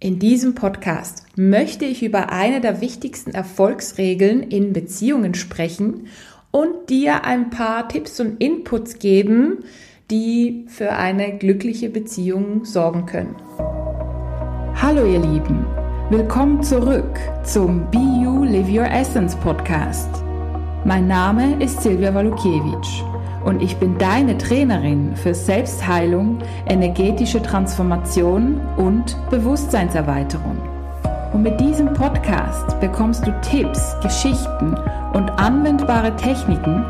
In diesem Podcast möchte ich über eine der wichtigsten Erfolgsregeln in Beziehungen sprechen und dir ein paar Tipps und Inputs geben, die für eine glückliche Beziehung sorgen können. Hallo ihr Lieben, willkommen zurück zum Be You Live Your Essence Podcast. Mein Name ist Silvia Walukiewicz und ich bin deine Trainerin für Selbstheilung, energetische Transformation und Bewusstseinserweiterung. Und mit diesem Podcast bekommst du Tipps, Geschichten und anwendbare Techniken,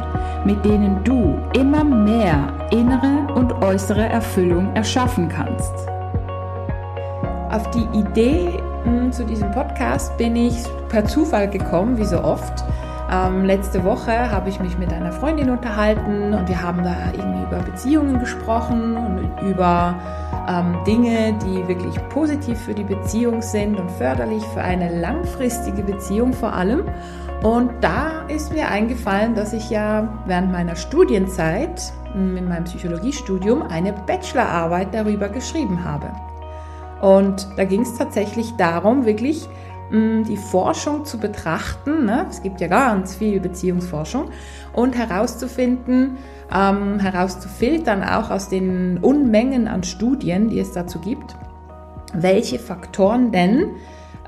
mit denen du immer mehr innere und äußere Erfüllung erschaffen kannst. Auf die Idee hm, zu diesem Podcast bin ich per Zufall gekommen, wie so oft. Ähm, letzte Woche habe ich mich mit einer Freundin unterhalten und wir haben da irgendwie über Beziehungen gesprochen und über ähm, Dinge, die wirklich positiv für die Beziehung sind und förderlich für eine langfristige Beziehung vor allem. Und da ist mir eingefallen, dass ich ja während meiner Studienzeit in meinem Psychologiestudium eine Bachelorarbeit darüber geschrieben habe. Und da ging es tatsächlich darum, wirklich die Forschung zu betrachten. Ne? Es gibt ja ganz viel Beziehungsforschung und herauszufinden, ähm, herauszufiltern auch aus den Unmengen an Studien, die es dazu gibt, welche Faktoren denn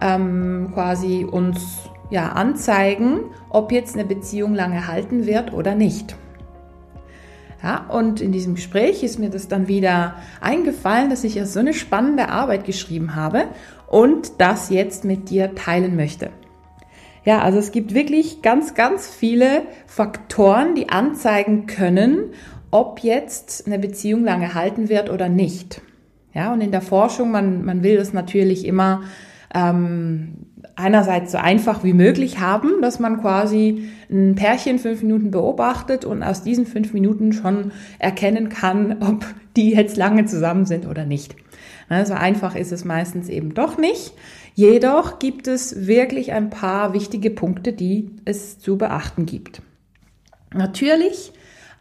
ähm, quasi uns ja anzeigen, ob jetzt eine Beziehung lange halten wird oder nicht. Ja, und in diesem Gespräch ist mir das dann wieder eingefallen, dass ich ja so eine spannende Arbeit geschrieben habe und das jetzt mit dir teilen möchte. Ja, also es gibt wirklich ganz, ganz viele Faktoren, die anzeigen können, ob jetzt eine Beziehung lange halten wird oder nicht. Ja, und in der Forschung, man, man will das natürlich immer ähm, einerseits so einfach wie möglich haben, dass man quasi ein Pärchen fünf Minuten beobachtet und aus diesen fünf Minuten schon erkennen kann, ob die jetzt lange zusammen sind oder nicht. So einfach ist es meistens eben doch nicht. Jedoch gibt es wirklich ein paar wichtige Punkte, die es zu beachten gibt. Natürlich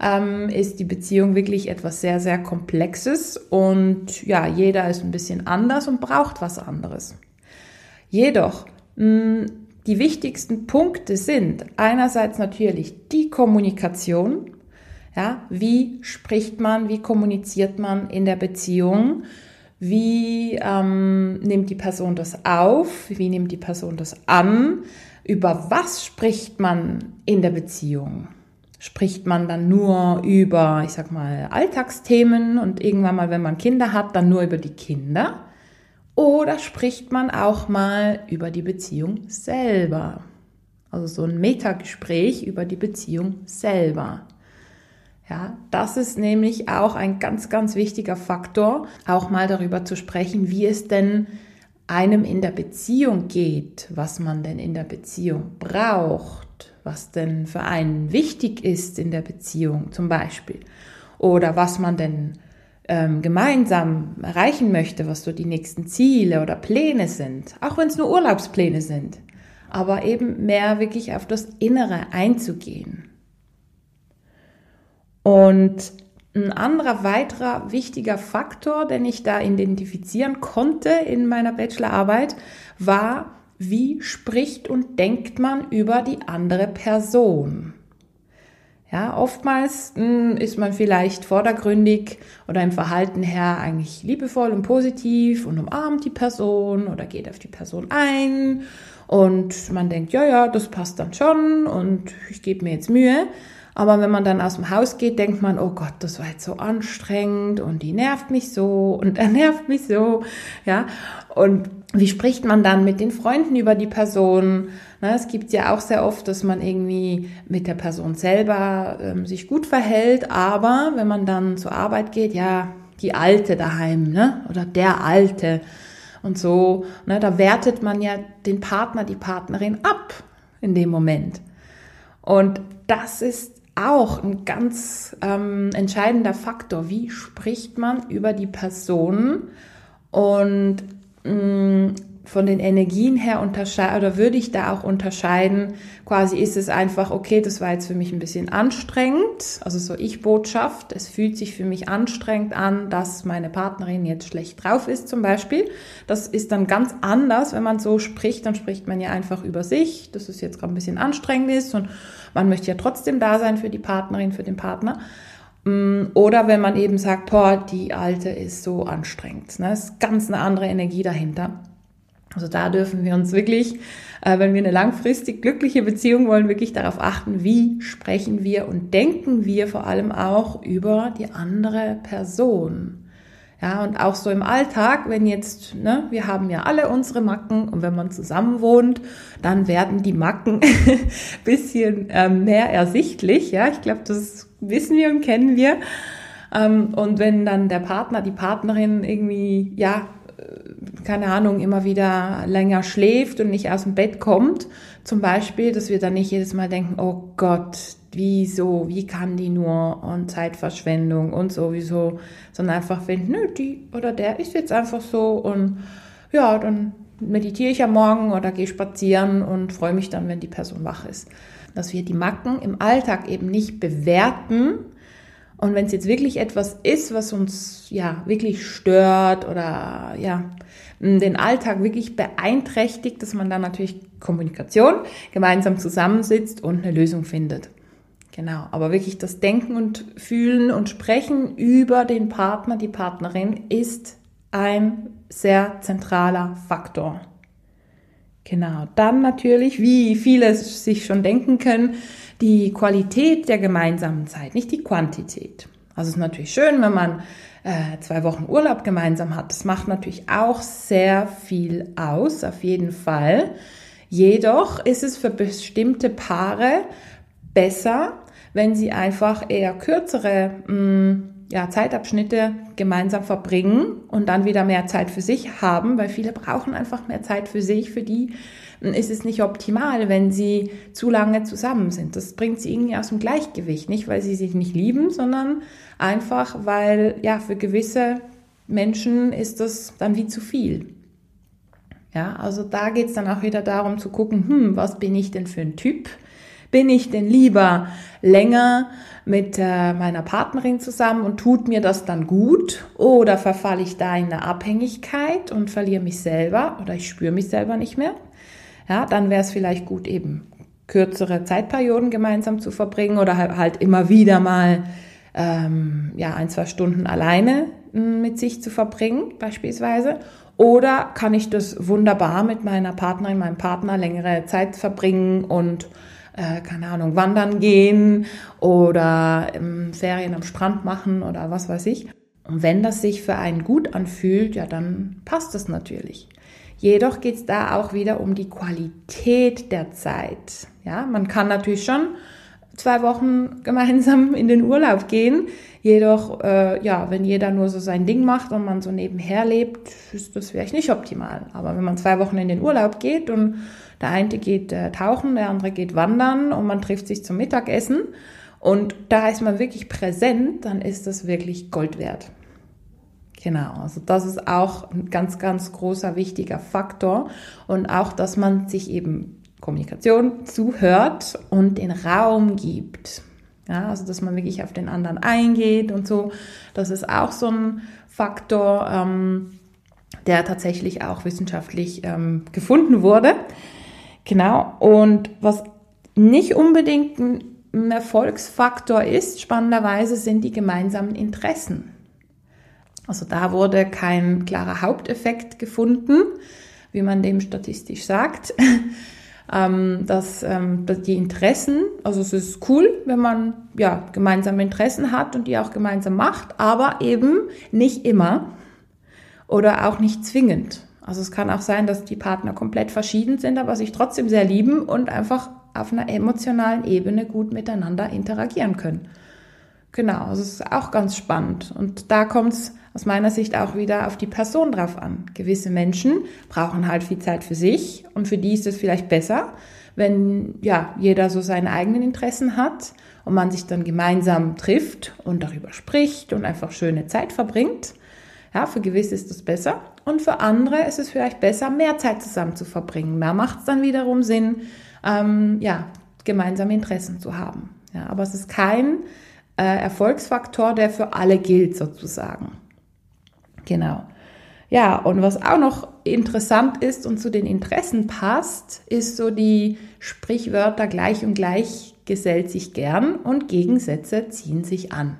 ähm, ist die Beziehung wirklich etwas sehr, sehr Komplexes und ja, jeder ist ein bisschen anders und braucht was anderes. Jedoch, mh, die wichtigsten Punkte sind einerseits natürlich die Kommunikation. Ja, wie spricht man, wie kommuniziert man in der Beziehung? Wie ähm, nimmt die Person das auf? Wie nimmt die Person das an? Über was spricht man in der Beziehung? Spricht man dann nur über, ich sag mal, Alltagsthemen und irgendwann mal, wenn man Kinder hat, dann nur über die Kinder? Oder spricht man auch mal über die Beziehung selber? Also so ein Metagespräch über die Beziehung selber. Ja, das ist nämlich auch ein ganz, ganz wichtiger Faktor, auch mal darüber zu sprechen, wie es denn einem in der Beziehung geht, was man denn in der Beziehung braucht, was denn für einen wichtig ist in der Beziehung zum Beispiel oder was man denn ähm, gemeinsam erreichen möchte, was so die nächsten Ziele oder Pläne sind, auch wenn es nur Urlaubspläne sind, aber eben mehr wirklich auf das Innere einzugehen. Und ein anderer weiterer wichtiger Faktor, den ich da identifizieren konnte in meiner Bachelorarbeit, war, wie spricht und denkt man über die andere Person. Ja, oftmals mh, hm, ist man vielleicht vordergründig oder im Verhalten her eigentlich liebevoll und positiv und umarmt die Person oder geht auf die Person ein und man denkt, ja, ja, das passt dann schon und ich gebe mir jetzt Mühe. Aber wenn man dann aus dem Haus geht, denkt man, oh Gott, das war jetzt so anstrengend und die nervt mich so und er nervt mich so, ja. Und wie spricht man dann mit den Freunden über die Person? Na, es gibt ja auch sehr oft, dass man irgendwie mit der Person selber ähm, sich gut verhält, aber wenn man dann zur Arbeit geht, ja, die Alte daheim, ne? Oder der Alte und so, ne? Da wertet man ja den Partner, die Partnerin ab in dem Moment. Und das ist auch ein ganz ähm, entscheidender Faktor. Wie spricht man über die Person? Und mh, mm, von den Energien her unterscheiden oder würde ich da auch unterscheiden? Quasi ist es einfach, okay, das war jetzt für mich ein bisschen anstrengend, also so Ich-Botschaft. Es fühlt sich für mich anstrengend an, dass meine Partnerin jetzt schlecht drauf ist zum Beispiel. Das ist dann ganz anders, wenn man so spricht, dann spricht man ja einfach über sich, dass es jetzt gerade ein bisschen anstrengend ist und man möchte ja trotzdem da sein für die Partnerin, für den Partner. Mm, oder wenn man eben sagt, boah, die Alte ist so anstrengend. Ne? Ist ganz eine andere Energie dahinter. Also da dürfen wir uns wirklich, äh, wenn wir eine langfristig glückliche Beziehung wollen, wirklich darauf achten, wie sprechen wir und denken wir vor allem auch über die andere Person. Ja, und auch so im Alltag, wenn jetzt, ne, wir haben ja alle unsere Macken und wenn man zusammen wohnt, dann werden die Macken bisschen ähm, mehr ersichtlich. Ja, ich glaube, das wissen wir und kennen wir. Ähm, und wenn dann der Partner, die Partnerin irgendwie, ja, keine Ahnung, immer wieder länger schläft und nicht aus dem Bett kommt, zum Beispiel, dass wir dann nicht jedes Mal denken, oh Gott, wieso, wie kann die nur und Zeitverschwendung und sowieso, sondern einfach finden, nö, die oder der ist jetzt einfach so und ja, dann meditiere ich am Morgen oder gehe spazieren und freue mich dann, wenn die Person wach ist. Dass wir die Macken im Alltag eben nicht bewerten, und wenn es jetzt wirklich etwas ist, was uns ja wirklich stört oder ja den Alltag wirklich beeinträchtigt, dass man dann natürlich Kommunikation gemeinsam zusammensitzt und eine Lösung findet. Genau, aber wirklich das Denken und Fühlen und Sprechen über den Partner, die Partnerin ist ein sehr zentraler Faktor. Genau, dann natürlich, wie viele sich schon denken können, die Qualität der gemeinsamen Zeit, nicht die Quantität. Also es ist natürlich schön, wenn man äh, zwei Wochen Urlaub gemeinsam hat. Das macht natürlich auch sehr viel aus, auf jeden Fall. Jedoch ist es für bestimmte Paare besser, wenn sie einfach eher kürzere mh, mm, ja, Zeitabschnitte gemeinsam verbringen und dann wieder mehr Zeit für sich haben, weil viele brauchen einfach mehr Zeit für sich, für die ist es nicht optimal, wenn sie zu lange zusammen sind. Das bringt sie irgendwie aus dem Gleichgewicht, nicht weil sie sich nicht lieben, sondern einfach weil ja für gewisse Menschen ist das dann wie zu viel. Ja, also da geht es dann auch wieder darum zu gucken, hm, was bin ich denn für ein Typ? Bin ich denn lieber länger mit äh, meiner Partnerin zusammen und tut mir das dann gut? Oder verfalle ich da in eine Abhängigkeit und verliere mich selber oder ich spüre mich selber nicht mehr? Ja, dann wäre es vielleicht gut, eben kürzere Zeitperioden gemeinsam zu verbringen oder halt, immer wieder mal ähm, ja, ein, zwei Stunden alleine hm, mit sich zu verbringen, beispielsweise. Oder kann ich das wunderbar mit meiner Partnerin, meinem Partner längere Zeit verbringen und äh, keine Ahnung, wandern gehen oder ähm, Ferien am Strand machen oder was weiß ich. Und wenn das sich für einen gut anfühlt, ja, dann passt das natürlich. Jedoch geht es da auch wieder um die Qualität der Zeit. Ja, man kann natürlich schon zwei Wochen gemeinsam in den Urlaub gehen. Jedoch, äh, ja, wenn jeder nur so sein Ding macht und man so nebenher lebt, ist das vielleicht nicht optimal. Aber wenn man zwei Wochen in den Urlaub geht und der eine geht äh, tauchen, der andere geht wandern und man trifft sich zum Mittagessen und da ist man wirklich präsent, dann ist das wirklich Gold wert. Genau, also das ist auch ein ganz, ganz großer, wichtiger Faktor und auch, dass man sich eben Kommunikation zuhört und den Raum gibt. Ja, also dass man wirklich auf den anderen eingeht und so. Das ist auch so ein Faktor, ähm, der tatsächlich auch wissenschaftlich ähm, gefunden wurde. Genau. Und was nicht unbedingt ein Erfolgsfaktor ist, spannenderweise, sind die gemeinsamen Interessen. Also da wurde kein klarer Haupteffekt gefunden, wie man dem statistisch sagt. Ähm, dass, ähm, dass die Interessen, also es ist cool, wenn man ja gemeinsame Interessen hat und die auch gemeinsam macht, aber eben nicht immer oder auch nicht zwingend. Also es kann auch sein, dass die Partner komplett verschieden sind, aber sich trotzdem sehr lieben und einfach auf einer emotionalen Ebene gut miteinander interagieren können. Genau, also es ist auch ganz spannend. Und da kommt es aus meiner Sicht auch wieder auf die Person drauf an. Gewisse Menschen brauchen halt viel Zeit für sich und für die ist es vielleicht besser, wenn ja jeder so seine eigenen Interessen hat und man sich dann gemeinsam trifft und darüber spricht und einfach schöne Zeit verbringt. Ja, für gewisse ist das besser. und für andere ist es vielleicht besser, mehr Zeit zusammen zu verbringen. Da macht es dann wiederum Sinn, ähm, ja, gemeinsame Interessen zu haben. Ja, aber es ist kein äh, Erfolgsfaktor, der für alle gilt sozusagen. Genau. Ja, und was auch noch interessant ist und zu den Interessen passt, ist so die Sprichwörter gleich und gleich gesellt sich gern und Gegensätze ziehen sich an.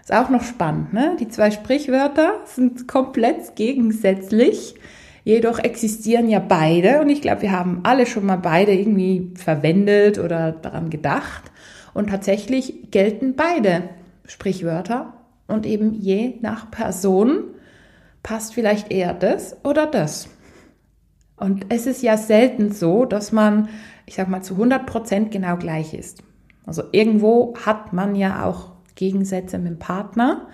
Ist auch noch spannend, ne? Die zwei Sprichwörter sind komplett gegensätzlich, jedoch existieren ja beide und ich glaube, wir haben alle schon mal beide irgendwie verwendet oder daran gedacht und tatsächlich gelten beide Sprichwörter und eben je nach Person passt vielleicht eher das oder das. Und es ist ja selten so, dass man, ich sag mal, zu 100 Prozent genau gleich ist. Also irgendwo hat man ja auch Gegensätze mit dem Partner.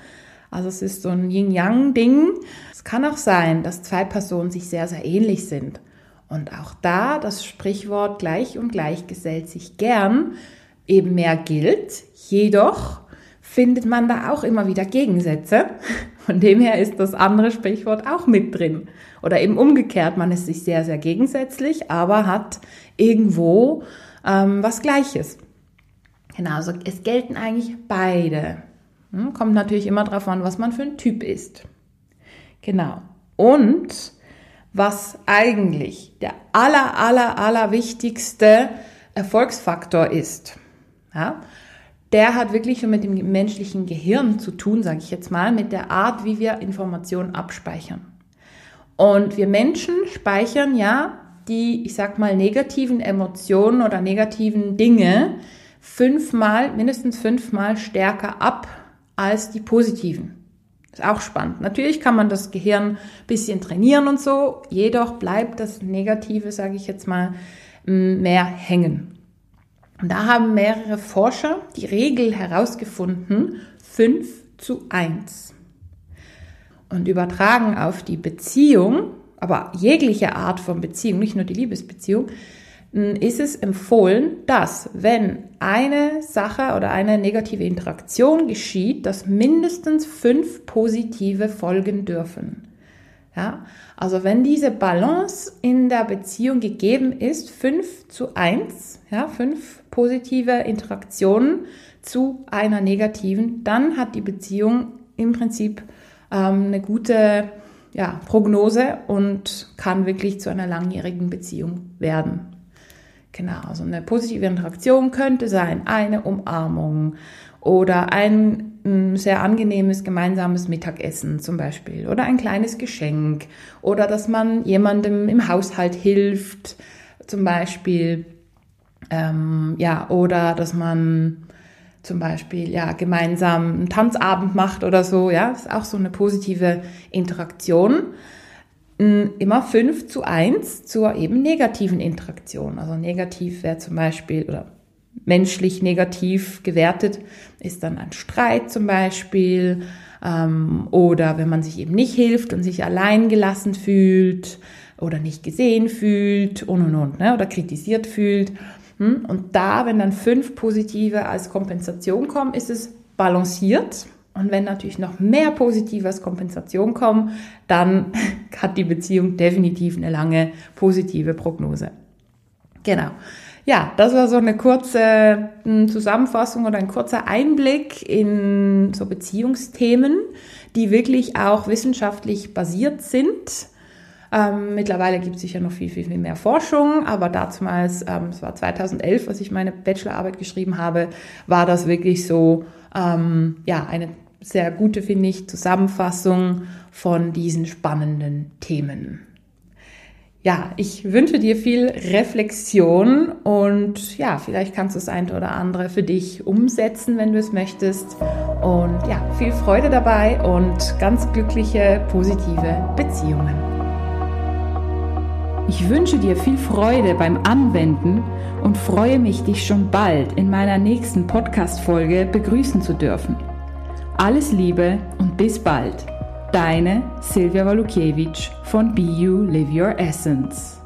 Also es ist so ein Yin-Yang-Ding. Es kann auch sein, dass zwei Personen sich sehr, sehr ähnlich sind. Und auch da das Sprichwort gleich und gleich gesellt sich gern eben mehr gilt. Jedoch findet man da auch immer wieder Gegensätze. Von dem her ist das andere Sprichwort auch mit drin. Oder eben umgekehrt, man ist sich sehr, sehr gegensätzlich, aber hat irgendwo ähm, was Gleiches. Genau, also es gelten eigentlich beide. Hm, kommt natürlich immer darauf an, was man für ein Typ ist. Genau. Und was eigentlich der aller, aller, aller wichtigste Erfolgsfaktor ist. Ja, der hat wirklich schon mit dem menschlichen Gehirn zu tun, sage ich jetzt mal, mit der Art, wie wir Informationen abspeichern. Und wir Menschen speichern ja die, ich sag mal, negativen Emotionen oder negativen Dinge fünfmal, mindestens fünfmal stärker ab als die positiven. Ist auch spannend. Natürlich kann man das Gehirn ein bisschen trainieren und so, jedoch bleibt das Negative, sage ich jetzt mal, mehr hängen. Und da haben mehrere Forscher die Regel herausgefunden, 5 zu 1. Und übertragen auf die Beziehung, aber jegliche Art von Beziehung, nicht nur die Liebesbeziehung, ist es empfohlen, dass wenn eine Sache oder eine negative Interaktion geschieht, dass mindestens fünf positive folgen dürfen. Ja, also wenn diese Balance in der Beziehung gegeben ist, fünf zu eins, ja, fünf positive Interaktionen zu einer negativen, dann hat die Beziehung im Prinzip ähm, eine gute ja, Prognose und kann wirklich zu einer langjährigen Beziehung werden. Genau, also eine positive Interaktion könnte sein eine Umarmung oder ein mm, sehr angenehmes gemeinsames Mittagessen zum Beispiel. Oder ein kleines Geschenk. Oder dass man jemandem im Haushalt hilft zum Beispiel. Ähm, ja oder dass man zum Beispiel ja gemeinsam einen Tanzabend macht oder so ja. Ist auch so eine positive Interaktion. Immer 5 zu 1 zur eben negativen Interaktion. Also negativ wäre zum Beispiel, oder menschlich negativ gewertet, ist dann ein Streit zum Beispiel, ähm, oder wenn man sich eben nicht hilft und sich allein gelassen fühlt oder nicht gesehen fühlt und und und, ne, oder kritisiert fühlt. Hm? Und da, wenn dann fünf positive als Kompensation kommen, ist es balanciert und wenn natürlich noch mehr positive als Kompensation kommen, dann hat die Beziehung definitiv eine lange positive Prognose. Genau. Ja, das war so eine kurze hm, Zusammenfassung oder ein kurzer Einblick in so Beziehungsthemen, die wirklich auch wissenschaftlich basiert sind. Ähm, mittlerweile gibt es sicher noch viel, viel, viel mehr Forschung, aber damals, ähm, es war 2011, als ich meine Bachelorarbeit geschrieben habe, war das wirklich so, ähm, ja, eine sehr gute, finde ich, Zusammenfassung von diesen spannenden Themen. Ja, ich wünsche dir viel Reflexion und ja, vielleicht kannst du das eine oder andere für dich umsetzen, wenn du es möchtest. Und ja, viel Freude dabei und ganz glückliche, positive Beziehungen. Ich wünsche dir viel Freude beim Anwenden und freue mich, dich schon bald in meiner nächsten Podcast-Folge begrüßen zu dürfen. Alles Liebe und bis bald. Deine Silvia Walukiewicz von Be You Live Your Essence.